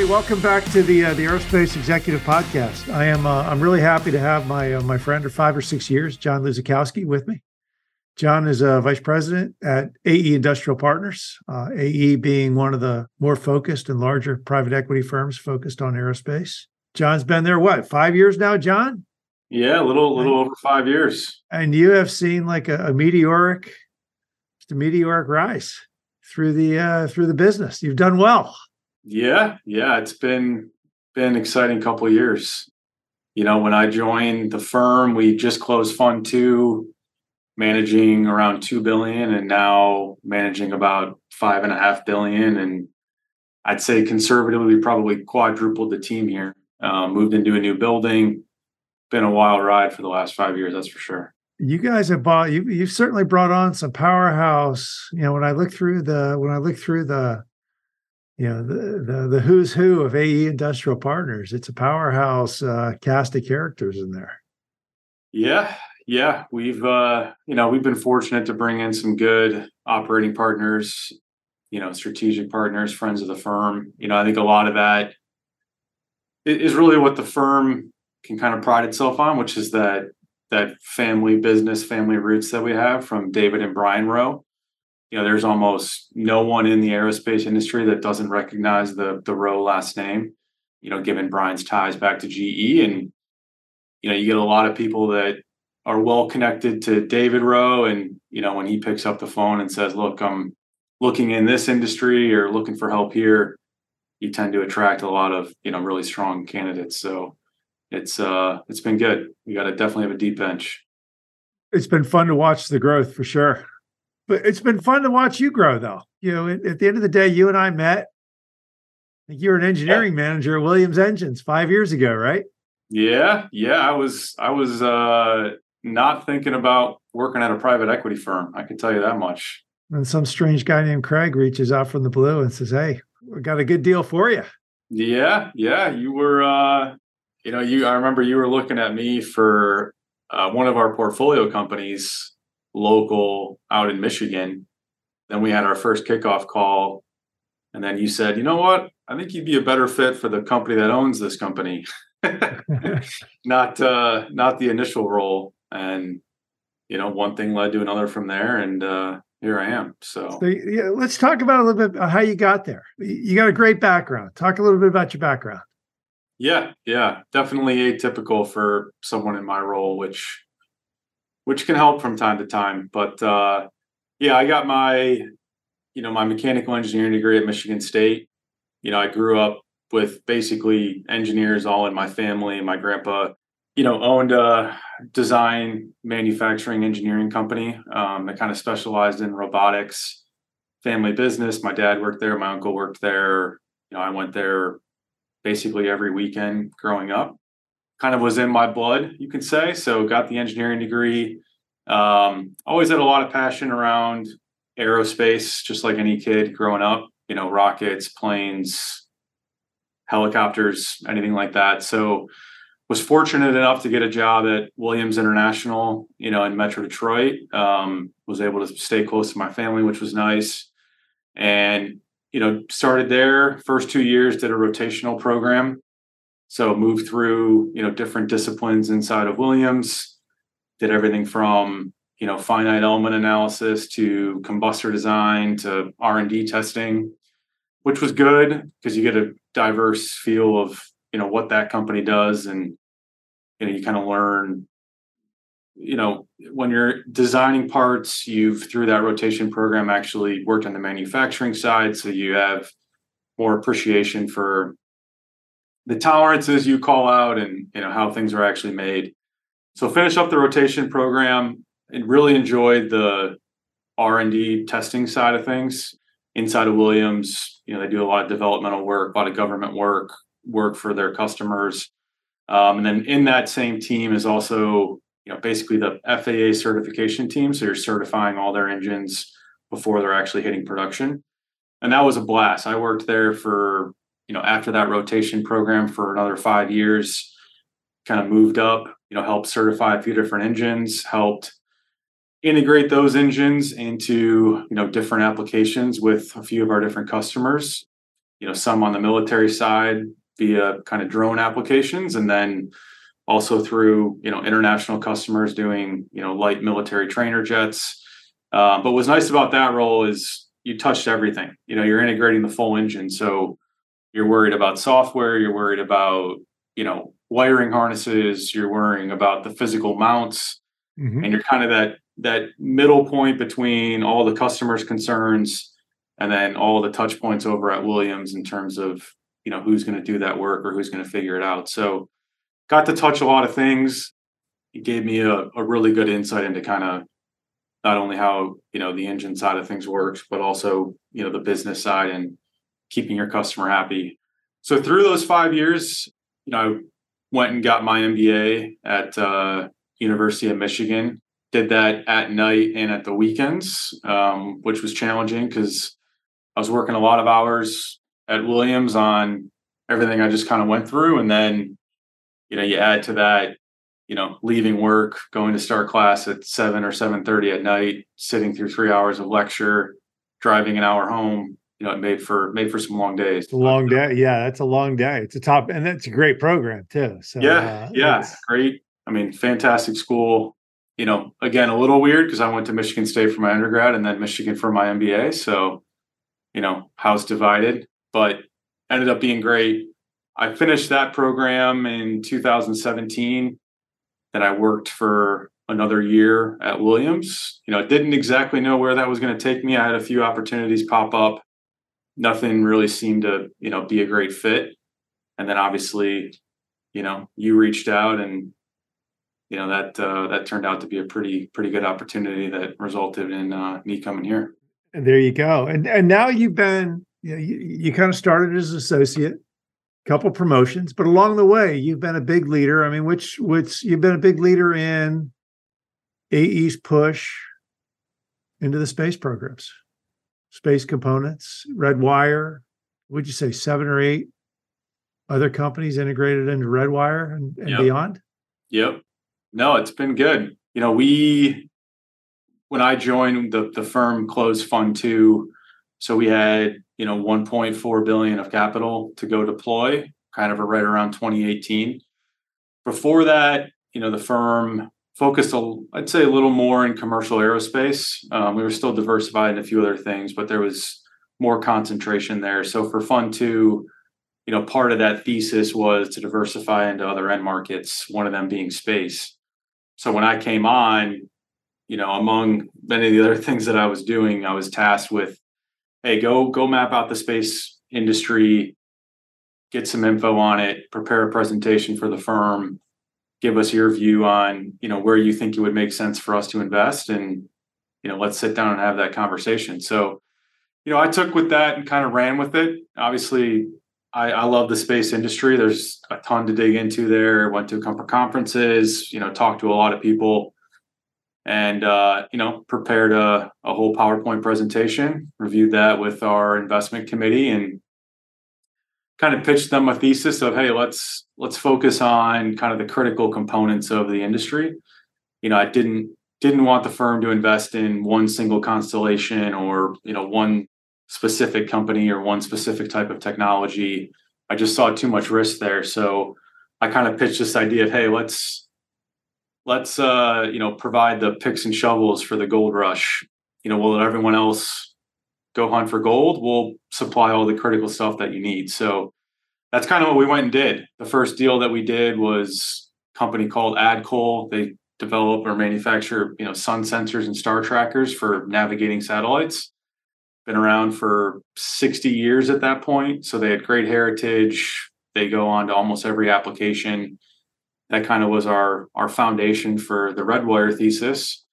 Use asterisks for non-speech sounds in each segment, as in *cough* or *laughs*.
Hey, welcome back to the uh, the Aerospace Executive Podcast. I am uh, I'm really happy to have my uh, my friend of five or six years, Jon Lusczakoski, with me. John is a vice president at AE Industrial Partners. Uh, AE being one of the more focused and larger private equity firms focused on aerospace. John's been there what five years now, John? Yeah, a little little over five years. And you have seen like a, a meteoric, just a meteoric rise through the uh, through the business. You've done well. Yeah, yeah, it's been been exciting couple years. You know, when I joined the firm, we just closed Fund Two, managing around two billion, and now managing about five and a half billion. And I'd say conservatively, we probably quadrupled the team here. Uh, moved into a new building. Been a wild ride for the last five years, that's for sure. You guys have bought you you've certainly brought on some powerhouse. You know, when I look through the when I look through the you know the the, the who's who of AE Industrial Partners. It's a powerhouse uh, cast of characters in there. Yeah, yeah, we've uh, you know we've been fortunate to bring in some good operating partners, you know, strategic partners, friends of the firm. You know, I think a lot of that is really what the firm can kind of pride itself on, which is that that family business, family roots that we have from David and Brian Rowe you know, there's almost no one in the aerospace industry that doesn't recognize the the Rowe last name. You know, given Brian's ties back to GE, and you know, you get a lot of people that are well connected to David Rowe, and you know, when he picks up the phone and says, "Look, I'm looking in this industry or looking for help here," you tend to attract a lot of you know really strong candidates. So it's uh it's been good. We got to definitely have a deep bench. It's been fun to watch the growth for sure but it's been fun to watch you grow though. You know at, at the end of the day you and i met. I think you were an engineering yeah. manager at williams engines five years ago right? Yeah yeah i was i was uh not thinking about working at a private equity firm i can tell you that much. And some strange guy named craig reaches out from the blue and says hey we got a good deal for you yeah yeah you were uh you know you i remember you were looking at me for uh, one of our portfolio companies local out in Michigan. Then we had our first kickoff call. And then you said, you know what? I think you'd be a better fit for the company that owns this company. *laughs* not uh not the initial role. And you know, one thing led to another from there. And uh here I am. So, so yeah, let's talk about a little bit how you got there. You got a great background. Talk a little bit about your background. Yeah, yeah, definitely atypical for someone in my role, which which can help from time to time. But uh, yeah, I got my, you know, my mechanical engineering degree at Michigan State. You know, I grew up with basically engineers all in my family. My grandpa, you know, owned a design manufacturing engineering company um, that kind of specialized in robotics. Family business. My dad worked there. My uncle worked there. You know, I went there basically every weekend growing up kind of was in my blood, you could say. So got the engineering degree. Um, always had a lot of passion around aerospace, just like any kid growing up. You know, rockets, planes, helicopters, anything like that. So was fortunate enough to get a job at Williams International, you know, in Metro Detroit. Um, was able to stay close to my family, which was nice. And you know, started there. First two years did a rotational program so moved through, you know, different disciplines inside of Williams, did everything from, you know, finite element analysis to combustor design to R&D testing, which was good because you get a diverse feel of, you know, what that company does and you know, you kind of learn you know when you're designing parts you've through that rotation program actually worked on the manufacturing side so you have more appreciation for the tolerances you call out and you know how things are actually made. So finish up the rotation program and really enjoyed the R and D testing side of things inside of Williams. You know they do a lot of developmental work, a lot of government work, work for their customers. Um, and then in that same team is also you know basically the FAA certification team. So you're certifying all their engines before they're actually hitting production. And that was a blast. I worked there for you know, after that rotation program for another five years, kind of moved up, you know, helped certify a few different engines, helped integrate those engines into, you know, different applications with a few of our different customers. you know, some on the military side via kind of drone applications, and then also through you know international customers doing you know light military trainer jets. Uh, but what's nice about that role is you touched everything. You know, you're integrating the full engine, so you're worried about software, you're worried about you know wiring harnesses, you're worrying about the physical mounts, mm-hmm. and you're kind of that that middle point between all the customers' concerns and then all the touch points over at Williams in terms of you know who's going to do that work or who's going to figure it out. So got to touch a lot of things. It gave me a, a really good insight into kind of not only how you know the engine side of things works, but also you know the business side and keeping your customer happy. So through those five years, you know, I went and got my MBA at uh, University of Michigan. Did that at night and at the weekends, um, which was challenging because I was working a lot of hours at Williams on everything I just kind of went through, and then you know you add to that you know leaving work going to start class at 7 or 7.30 at night sitting through three hours of lecture driving an hour home you know it made for made for some long days it's a long day yeah that's a long day it's a top and that's a great program too so yeah uh, yeah great i mean fantastic school you know again a little weird because i went to michigan state for my undergrad and then michigan for my mba so you know house divided but ended up being great I finished that program in 2017. Then I worked for another year at Williams. You know, didn't exactly know where that was going to take me. I had a few opportunities pop up. Nothing really seemed to, you know, be a great fit. And then obviously, you know, you reached out and you know that uh, that turned out to be a pretty pretty good opportunity that resulted in uh, me coming here. And there you go. And and now you've been you, know, you, you kind of started as an associate couple promotions, but along the way, you've been a big leader. I mean, which which you've been a big leader in AE's push into the space programs, space components, Redwire. Would you say seven or eight other companies integrated into Redwire and, and yep. beyond? Yep. No, it's been good. You know, we when I joined the the firm closed fund two, so we had you know 1.4 billion of capital to go deploy kind of right around 2018 before that you know the firm focused a, i'd say a little more in commercial aerospace. Um, we were still diversified in a few other things but there was more concentration there. So for fund two you know part of that thesis was to diversify into other end markets one of them being space. So when i came on you know among many of the other *laughs* things that i was doing i was tasked with hey, go go map out the space industry, get some info on it, prepare a presentation for the firm, give us your view on you know where you think it would make sense for us to invest, and you know let's sit down and have that conversation. So, you know, I took with that and kind of ran with it. Obviously, I, I love the space industry. There's a ton to dig into there. Went to a couple conferences, you know, talked to a lot of people and uh, you know prepared a, a whole powerpoint presentation reviewed that with our investment committee and kind of pitched them a thesis of hey let's let's focus on kind of the critical components of the industry. You know i didn't didn't want the firm to invest in one single constellation or you know one specific company or one specific type of technology. I just saw too much risk there. So i kind of pitched this idea of hey let's let's uh, you know provide the picks and shovels for the gold rush. You know, we'll let everyone else go hunt for gold. We'll supply all the critical stuff that you need. So that's kind of what we went and did. The first deal that we did was a company called Adcole. They develop or manufacture you know sun sensors and star trackers for navigating satellites. Been around for 60 years at that point, so they had great heritage. They go on to almost every application that kind of was our our foundation for the redwire thesis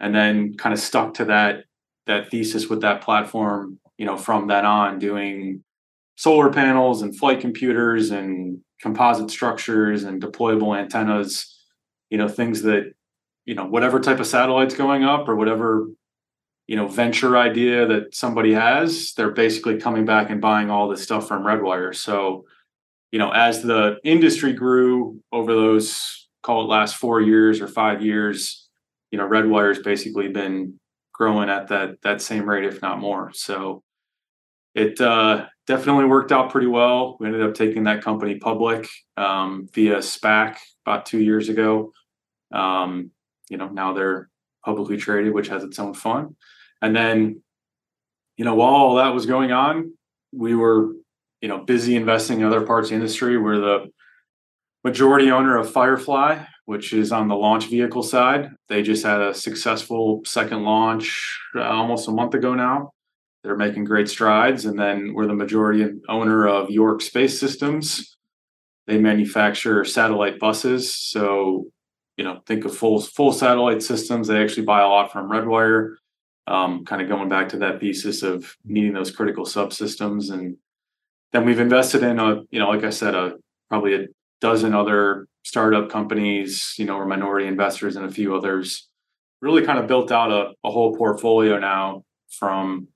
and then kind of stuck to that that thesis with that platform you know from then on doing solar panels and flight computers and composite structures and deployable antennas you know things that you know whatever type of satellites going up or whatever you know venture idea that somebody has they're basically coming back and buying all this stuff from redwire. So you know, as the industry grew over those call it last four years or five years, you know, Redwire's basically been growing at that that same rate, if not more. So it uh, definitely worked out pretty well. We ended up taking that company public um, via SPAC about two years ago. Um, you know, now they're publicly traded, which has its own fun. And then, you know, while all that was going on, we were, you know, busy investing in other parts of the industry. We're the majority owner of Firefly, which is on the launch vehicle side. They just had a successful second launch uh, almost a month ago now. They're making great strides. And then we're the majority owner of York Space Systems. They manufacture satellite buses. So, you know, think of full full satellite systems. They actually buy a lot from Redwire. Um, kind of going back to that thesis of needing those critical subsystems. And then we've invested in a, you know, like I said, a probably a dozen other startup companies, you know, or minority investors and a few others. Really kind of built out a, a whole portfolio now from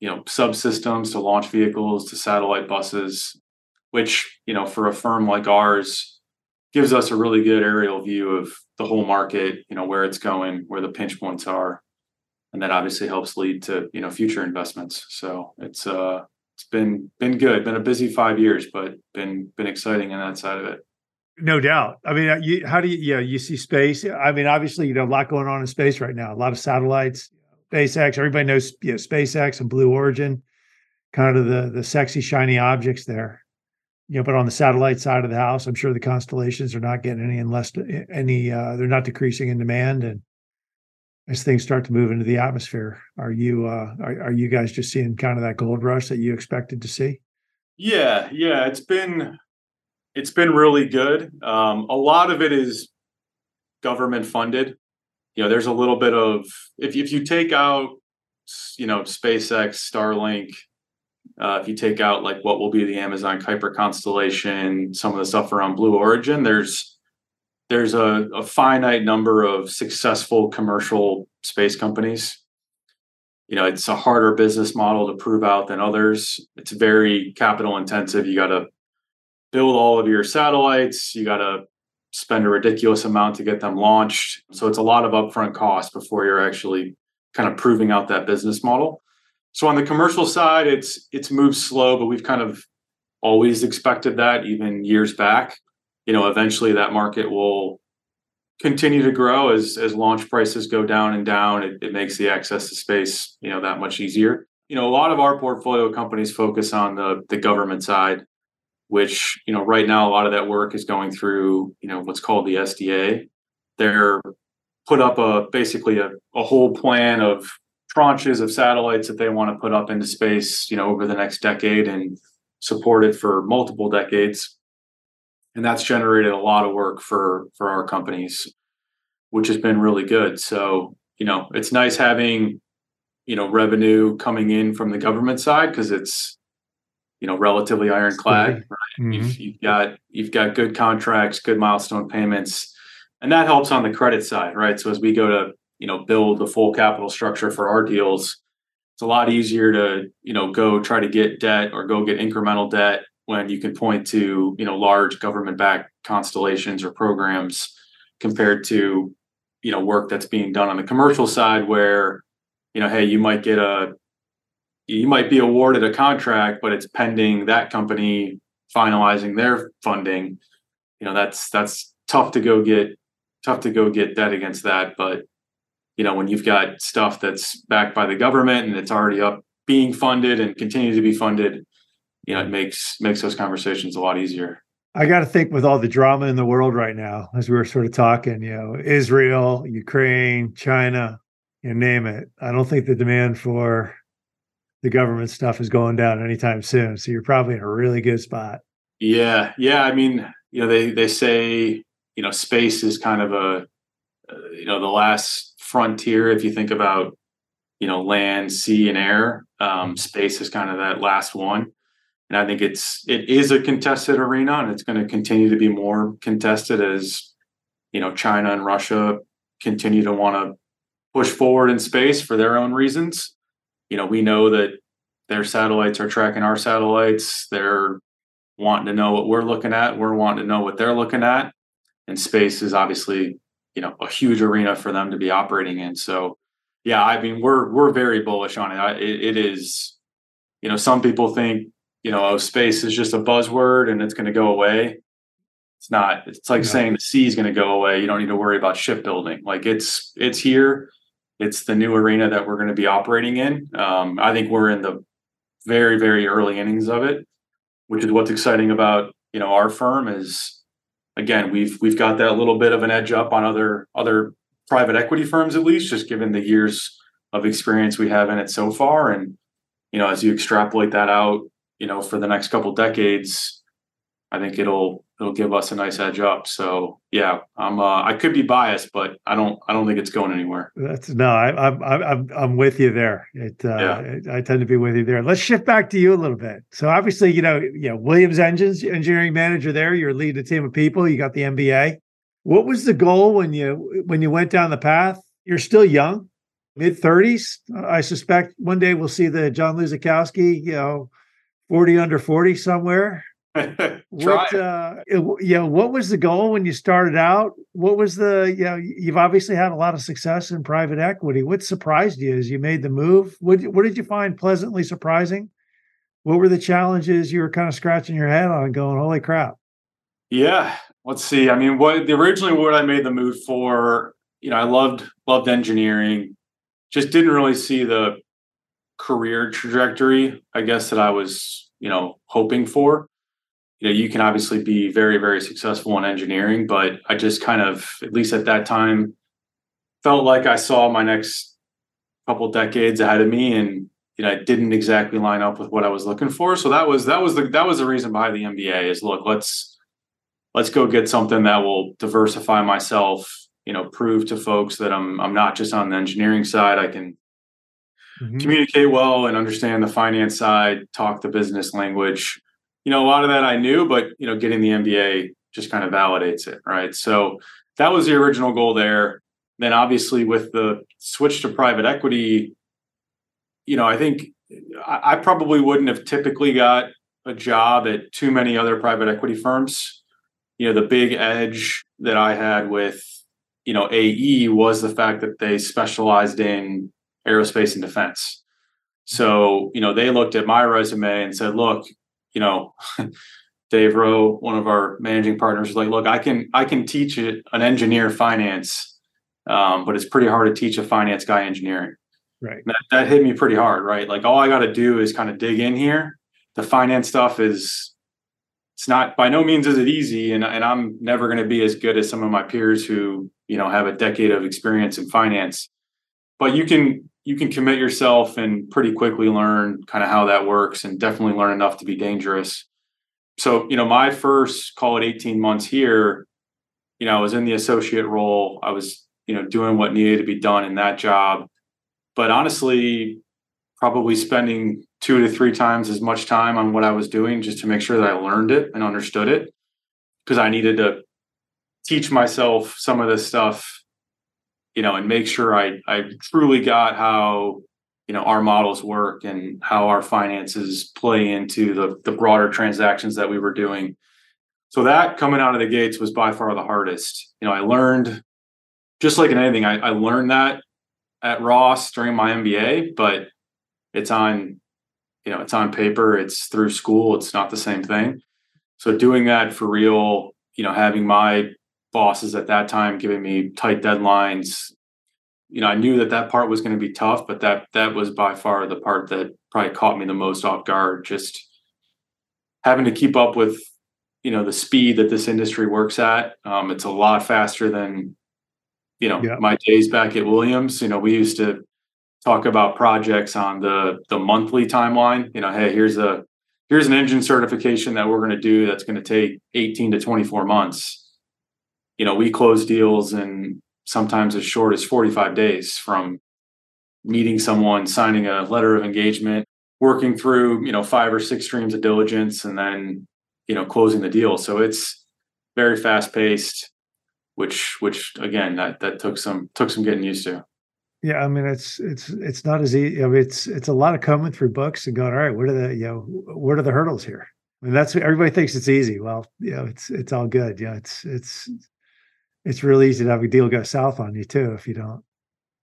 you know subsystems to launch vehicles to satellite buses which you know for a firm like ours gives us a really good aerial view of the whole market you know where it's going where the pinch points are and that obviously helps lead to you know future investments so it's uh it's been been good been a busy five years but been been exciting in that side of it no doubt i mean uh, you, how do you yeah you see space i mean obviously you know a lot going on in space right now a lot of satellites SpaceX. Everybody knows you know, SpaceX and Blue Origin, kind of the the sexy shiny objects there. You know, but on the satellite side of the house, I'm sure the constellations are not getting any less any. Uh, they're not decreasing in demand, and as things start to move into the atmosphere, are you uh, are, are you guys just seeing kind of that gold rush that you expected to see? Yeah, yeah, it's been it's been really good. Um, a lot of it is government funded you know, there's a little bit of if if you take out, you know, SpaceX, Starlink, uh, if you take out like what will be the Amazon Kuiper constellation, some of the stuff around Blue Origin, there's there's a, a finite number of successful commercial space companies. You know, it's a harder business model to prove out than others. It's very capital intensive. You got to build all of your satellites. You got to spend a ridiculous amount to get them launched. So it's a lot of upfront cost before you're actually kind of proving out that business model. So on the commercial side, it's it's moved slow, but we've kind of always expected that even years back. You know, eventually that market will continue to grow as as launch prices go down and down. It, it makes the access to space, you know, that much easier. You know, a lot of our portfolio companies focus on the the government side which you know right now a lot of that work is going through you know what's called the SDA. They're put up a basically a, a whole plan of tranches of satellites that they want to put up into space you know over the next decade and support it for multiple decades and that's generated a lot of work for for our companies which has been really good so you know it's nice having you know revenue coming in from the government side because it's you know relatively ironclad. Right? Mm-hmm. You've, you've got you've got good contracts, good milestone payments, and that helps on the credit side, right? So as we go to you know build the full capital structure for our deals, it's a lot easier to you know go try to get debt or go get incremental debt when you can point to you know large government backed constellations or programs compared to you know work that's being done on the commercial side where you know hey you might get a you might be awarded a contract, but it's pending that company finalizing their funding. You know, that's that's tough to go get tough to go get debt against that. But you know, when you've got stuff that's backed by the government and it's already up being funded and continue to be funded, you know, it makes makes those conversations a lot easier. I got to think with all the drama in the world right now, as we were sort of talking, you know, Israel, Ukraine, China, you name it. I don't think the demand for the government stuff is going down anytime soon. So you're probably in a really good spot. Yeah, yeah. I mean, you know, they they say you know space is kind of a uh, you know the last frontier. If you think about you know land, sea, and air, um, space is kind of that last one. And I think it's it is a contested arena, and it's going to continue to be more contested as you know China and Russia continue to want to push forward in space for their own reasons you know, we know that their satellites are tracking our satellites. They're wanting to know what we're looking at. We're wanting to know what they're looking at. And space is obviously, you know, a huge arena for them to be operating in. So, yeah, I mean, we're we're very bullish on it. I, it, it is, you know, some people think, you know, oh, space is just a buzzword and it's going to go away. It's not. It's like yeah. saying the sea is going to go away. You don't need to worry about shipbuilding. Like it's it's here. It's the new arena that we're going to be operating in. Um, I think we're in the very very early innings of it, which is what's exciting about you know our firm is again we've we've got that little bit of an edge up on other other private equity firms at least just given the years of experience we have in it so far and you know as you extrapolate that out you know for the next couple decades i think it'll it'll give us a nice edge up. So yeah i'm uh, i could be biased but i don't i don't think it's going anywhere. That's no i i'm i'm, I'm with you there. It uh, yeah. i tend to be with you there. Let's shift back to you a little bit. So obviously you know you know williams engines engineering manager there you're leading a team of people you got the mba what was the goal when you when you went down the path? You're still young mid 30s i suspect. One day we'll see the Jon Lusczakoski you know 40 under 40 somewhere? *laughs* What uh you know what was the goal when you started out? What was the you know you've obviously had a lot of success in private equity. What surprised you as you made the move? What what did you find pleasantly surprising? What were the challenges you were kind of scratching your head on going holy crap yeah let's see. I mean what the originally what i made the move for you know i loved loved engineering. Just didn't really see the career trajectory i guess that i was you know hoping for. You know you can obviously be very very successful in engineering but i just kind of at least at that time felt like i saw my next couple decades ahead of me and you know it didn't exactly line up with what i was looking for. So that was that was the that was the reason behind the mba is look let's let's go get something that will diversify myself you know prove to folks that i'm i'm not just on the engineering side. I can mm-hmm. communicate well and understand the finance side talk the business language you know, a lot of that I knew, but you know, getting the MBA just kind of validates it, right? So that was the original goal there. Then obviously with the switch to private equity, you know, I think I, I probably wouldn't have typically got a job at too many other private equity firms. You know, the big edge that I had with, you know, AE was the fact that they specialized in aerospace and defense. So, you know, they looked at my resume and said, look, you know, *laughs* Dave Rowe, one of our managing partners, was like, "Look, I can I can teach it an engineer finance, um, but it's pretty hard to teach a finance guy engineering." Right. That, that hit me pretty hard. Right. Like all I got to do is kind of dig in here. The finance stuff is it's not by no means is it easy, and and I'm never going to be as good as some of my peers who you know have a decade of experience in finance. But you can you can commit yourself and pretty quickly learn kind of how that works and definitely learn enough to be dangerous. So, you know, my first call it 18 months here, you know, I was in the associate role. I was, you know, doing what needed to be done in that job. But honestly, probably spending two to three times as much time on what I was doing just to make sure that I learned it and understood it because I needed to teach myself some of this stuff you know, and make sure I I truly got how you know our models work and how our finances play into the the broader transactions that we were doing. So that coming out of the gates was by far the hardest. You know, I learned just like in anything, I, I learned that at Ross during my MBA, but it's on, you know, it's on paper, it's through school, it's not the same thing. So doing that for real, you know, having my bosses at that time giving me tight deadlines. You know i knew that that part was going to be tough but that that was by far the part that probably caught me the most off guard just having to keep up with you know the speed that this industry works at. Um, it's a lot faster than you know yeah. my days back at williams. You know we used to talk about projects on the the monthly timeline. You know hey here's a here's an engine certification that we're going to do that's going to take 18 to 24 months you know, we close deals in sometimes as short as 45 days from meeting someone, signing a letter of engagement, working through, you know, five or six streams of diligence and then, you know, closing the deal. So it's very fast paced, which which again that that took some took some getting used to. Yeah, I mean it's it's it's not as easy. I mean, it's it's a lot of coming through books and going, all right, what are the you know what are the hurdles here? I mean, that's everybody thinks it's easy. Well, you know, it's it's all good. Yeah, it's it's it's really easy to have a deal go south on you too if you don't.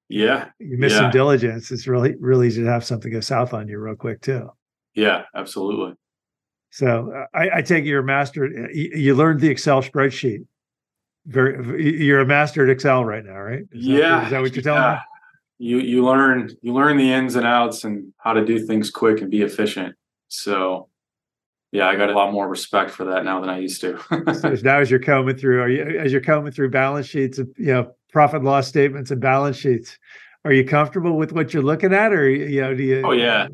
Yeah. You miss yeah. some diligence. It's really, really easy to have something go south on you real quick too. Yeah, absolutely. So I, I take you're a master. You, you learned the Excel spreadsheet. Very, you're a master at Excel right now, right? Is yeah. That, is that what you're telling yeah. me? You you learn you learn the ins and outs and how to do things quick and be efficient. So yeah, I got a lot more respect for that now than I used to. so *laughs* now, as you're combing through, are you as you're combing through balance sheets, you know, profit loss statements and balance sheets, are you comfortable with what you're looking at, or you know, do you? Oh yeah,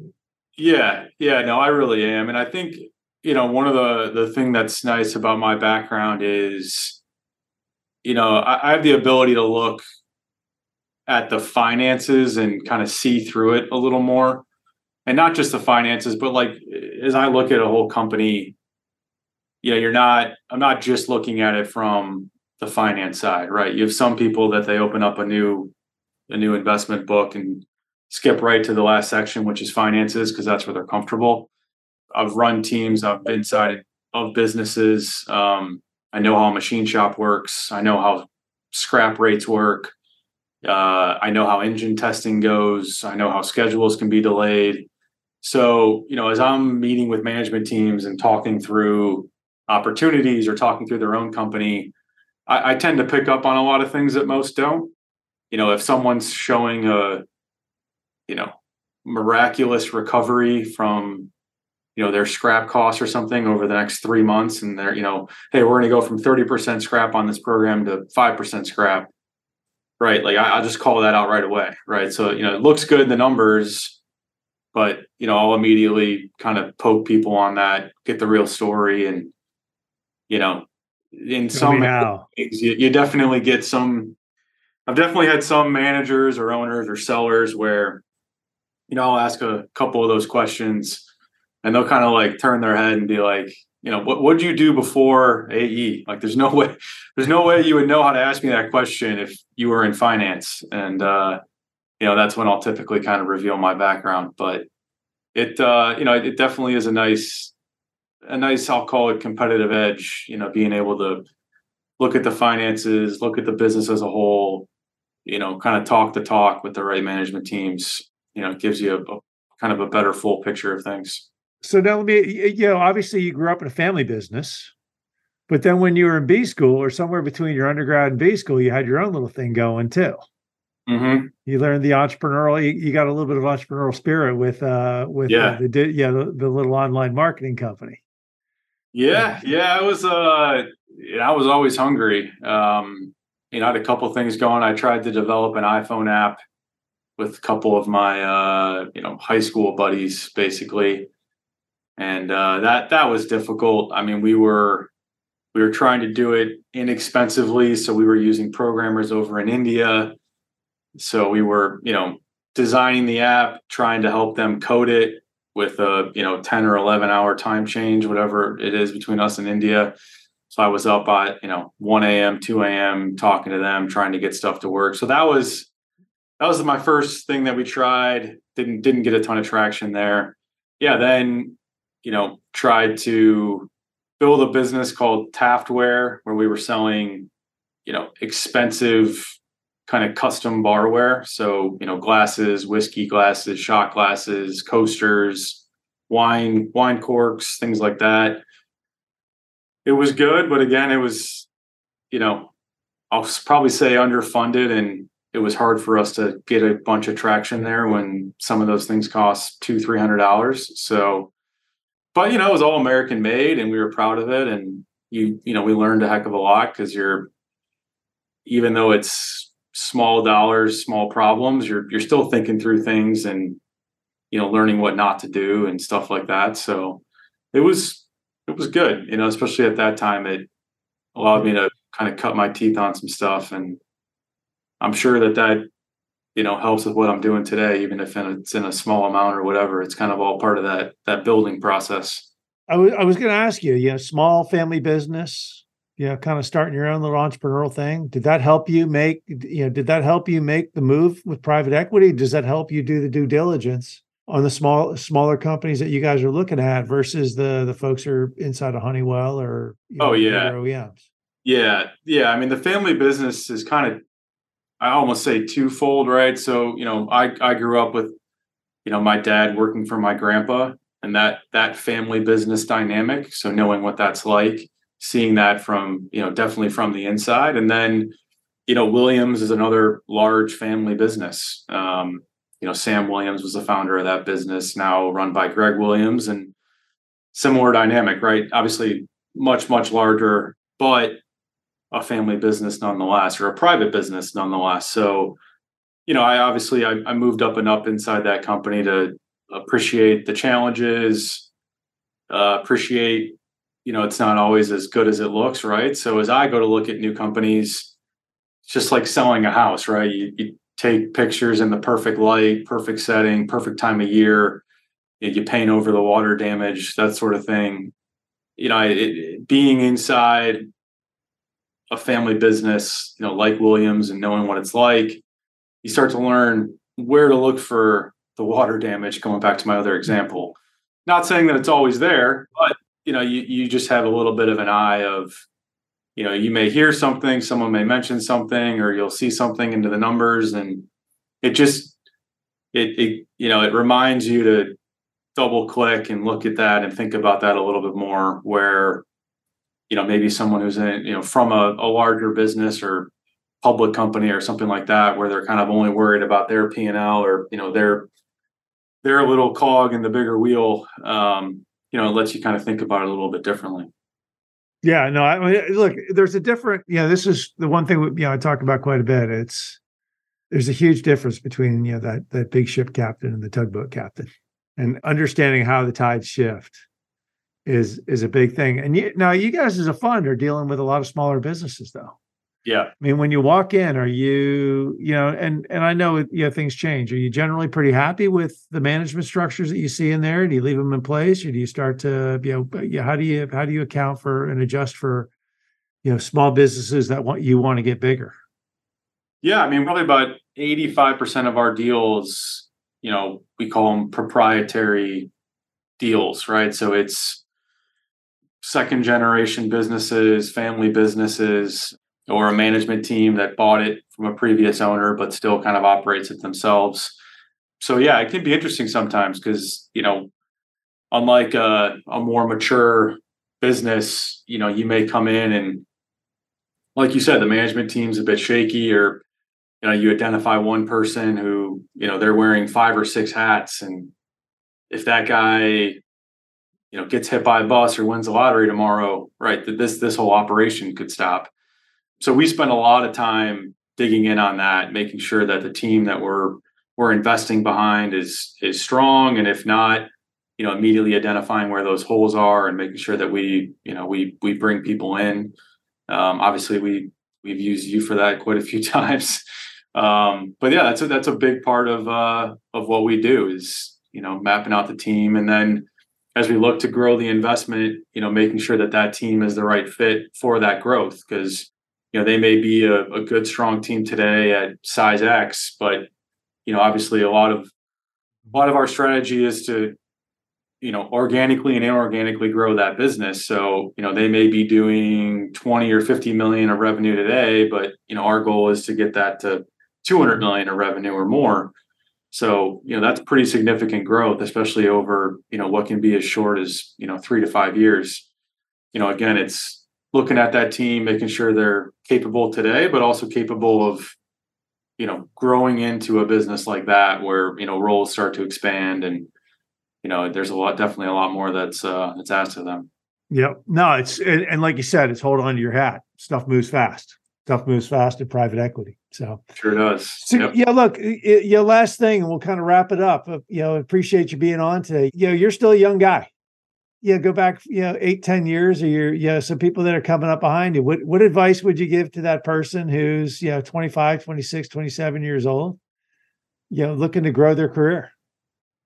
yeah, yeah. No, I really am, and I think you know one of the the thing that's nice about my background is, you know, I, I have the ability to look at the finances and kind of see through it a little more and not just the finances, but like as I look at a whole company, you know, you're not, I'm not just looking at it from the finance side, right? You have some people that they open up a new, a new investment book and skip right to the last section, which is finances, because that's where they're comfortable. I've run teams, I've been inside of businesses. Um, I know how a machine shop works. I know how scrap rates work. Uh, I know how engine testing goes. I know how schedules can be delayed. So, you know, as I'm meeting with management teams and talking through opportunities or talking through their own company, I, I, tend to pick up on a lot of things that most don't. You know, if someone's showing a, you know, miraculous recovery from, you know, their scrap costs or something over the next three months, and they're, you know, hey, we're going to go from 30% scrap on this program to 5% scrap, right? Like I, I'll just call that out right away, right? So, you know, it looks good in the numbers but you know i'll immediately kind of poke people on that get the real story and you know in some things, you, you definitely get some i've definitely had some managers or owners or sellers where you know i'll ask a couple of those questions and they'll kind of like turn their head and be like you know what would you do before ae like there's no way there's no way you would know how to ask me that question if you were in finance and uh you know that's when I'll typically kind of reveal my background. But it uh, you know it definitely is a nice a nice I'll call it competitive edge. You know, being able to look at the finances, look at the business as a whole. You know, kind of talk the talk with the right management teams. You know, gives you a, a kind of a better full picture of things. So now let me, you know, obviously you grew up in a family business, but then when you were in B school or somewhere between your undergrad and B school, you had your own little thing going too. Mm-hmm. You learned the entrepreneurial. You, you, got a little bit of entrepreneurial spirit with uh with yeah uh, the yeah the, the, little online marketing company. Yeah, yeah, I was uh I was always hungry. Um, you know, I had a couple things going. I tried to develop an iPhone app with a couple of my uh you know high school buddies, basically, and uh, that that was difficult. I mean, we were we were trying to do it inexpensively, so we were using programmers over in India so we were, you know, designing the app, trying to help them code it with a, you know, 10 or 11 hour time change, whatever it is between us and India. So I was up at, you know, 1 a.m., 2 a.m., talking to them, trying to get stuff to work. So that was that was my first thing that we tried. Didn't didn't get a ton of traction there. Yeah, then, you know, tried to build a business called Taftware, where we were selling, you know, expensive kind of custom barware. So, you know, glasses, whiskey glasses, shot glasses, coasters, wine, wine corks, things like that. It was good, but again, it was, you know, I'll probably say underfunded and it was hard for us to get a bunch of traction there when some of those things cost two, three hundred dollars. So, but you know, it was all American made and we were proud of it. And you, you know, we learned a heck of a lot because you're, even though it's small dollars, small problems, you're you're still thinking through things and you know learning what not to do and stuff like that. So it was it was good, you know, especially at that time. It allowed me to kind of cut my teeth on some stuff, and I'm sure that that you know helps with what I'm doing today, even if it's in a small amount or whatever. It's kind of all part of that that building process. I was I was going to ask you, you know, small family business, you know, kind of starting your own little entrepreneurial thing. Did that help you make, you know, did that help you make the move with private equity? Does that help you do the due diligence on the small, smaller companies that you guys are looking at versus the the folks who are inside of Honeywell or you oh, know, oh yeah OEMs? Yeah, yeah. I mean, the family business is kind of, I almost say twofold, right? So you know, I I grew up with, you know, my dad working for my grandpa, and that that family business dynamic. So knowing what that's like, seeing that from you know definitely from the inside, and then you know Williams is another large family business. Um, you know Sam Williams was the founder of that business, now run by Greg Williams, and similar dynamic, right? Obviously, much much larger, but a family business nonetheless, or a private business nonetheless. So you know, I obviously I, I moved up and up inside that company to appreciate the challenges, uh, appreciate, you know, it's not always as good as it looks, right? So as I go to look at new companies, it's just like selling a house, right? You, you take pictures in the perfect light, perfect setting, perfect time of year. You paint over the water damage, that sort of thing. You know, it, being inside a family business, you know, like Williams and knowing what it's like, you start to learn where to look for the water damage going back to my other example. Not saying that it's always there but you know you, you just have a little bit of an eye of you know you may hear something someone may mention something or you'll see something into the numbers and it just it, it you know it reminds you to double click and look at that and think about that a little bit more where you know maybe someone who's in you know from a, a larger business or public company or something like that where they're kind of only worried about their p&l or you know their their little cog in the bigger wheel um, you know it lets you kind of think about it a little bit differently. Yeah no i mean look there's a different you know this is the one thing you know i talk about quite a bit. It's there's a huge difference between you know that that big ship captain and the tugboat captain and understanding how the tides shift is is a big thing and you now you guys as a fund are dealing with a lot of smaller businesses though yeah. I mean, when you walk in, are you, you know, and and I know you know things change. Are you generally pretty happy with the management structures that you see in there? Do you leave them in place, or do you start to, you know, how do you how do you account for and adjust for, you know, small businesses that want you want to get bigger? Yeah, I mean, probably about eighty five percent of our deals, you know, we call them proprietary deals, right? So it's second generation businesses, family businesses, or a management team that bought it from a previous owner but still kind of operates it themselves. So yeah, it can be interesting sometimes because you know, unlike a, a more mature business, you know, you may come in and like you said, the management team's a bit shaky or you know, you identify one person who, you know, they're wearing five or six hats and if that guy you know gets hit by a bus or wins the lottery tomorrow right that this this whole operation could stop so we spend a lot of time digging in on that, making sure that the team that we're we're investing behind is is strong, and if not, you know, immediately identifying where those holes are and making sure that we, you know, we we bring people in. Um, obviously, we we've used you for that quite a few *laughs* times, um, but yeah, that's a that's a big part of uh, of what we do is you know mapping out the team, and then as we look to grow the investment, you know, making sure that that team is the right fit for that growth because you know they may be a, a good strong team today at size X, but you know obviously a lot of a lot of our strategy is to you know organically and inorganically grow that business. So you know they may be doing 20 or 50 million of revenue today but you know our goal is to get that to 200 million of revenue or more so you know that's pretty significant growth especially over you know what can be as short as you know 3 to 5 years you know again it's looking at that team, making sure they're capable today, but also capable of, you know, growing into a business like that where, you know, roles start to expand and, you know, there's a lot, definitely a lot more that's, uh, that's asked of them. Yep. No, it's, and, and like you said, it's hold on to your hat. Stuff moves fast. Stuff moves fast in private equity. So sure does. So, yep. Yeah. Look, your last thing, and we'll kind of wrap it up. Uh, you know, appreciate you being on today. You know, you're still a young guy yeah, go back, you know, eight, ten years or you're, yeah, some people that are coming up behind you. What what advice would you give to that person who's, you know, 25, 26, 27 years old, you know, looking to grow their career?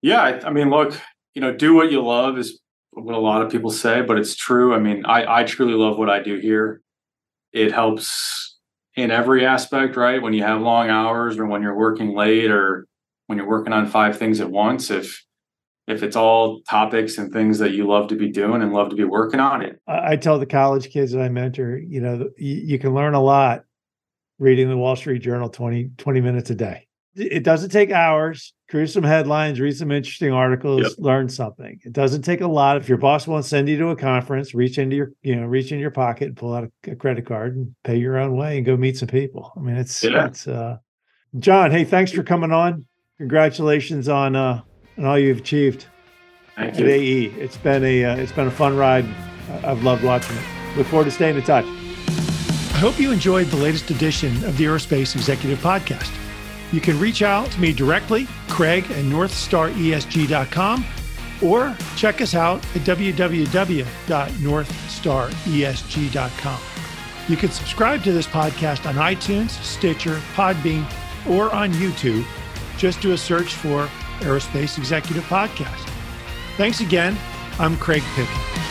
Yeah. I, I mean, look, you know, do what you love is what a lot of people say, but it's true. I mean, I, I truly love what I do here. It helps in every aspect, right? When you have long hours or when you're working late or when you're working on five things at once, if if it's all topics and things that you love to be doing and love to be working on it. I tell the college kids that I mentor, you know, you, can learn a lot reading the Wall Street Journal 20, 20 minutes a day. It doesn't take hours. Cruise some headlines, read some interesting articles, yep. learn something. It doesn't take a lot. If your boss won't send you to a conference, reach into your, you know, reach in your pocket and pull out a, a credit card and pay your own way and go meet some people. I mean, it's yeah. it's uh John, hey, thanks for coming on. Congratulations on uh on all you've achieved Thank at you. AE. It's been a uh, it's been a fun ride. I've loved watching it. Look forward to staying in touch. I hope you enjoyed the latest edition of the Aerospace Executive Podcast. You can reach out to me directly, Craig at NorthstarESG.com, or check us out at www.northstaresg.com. You can subscribe to this podcast on iTunes, Stitcher, Podbean, or on YouTube. Just do a search for Aerospace Executive Podcast. Thanks again. I'm Craig Picken.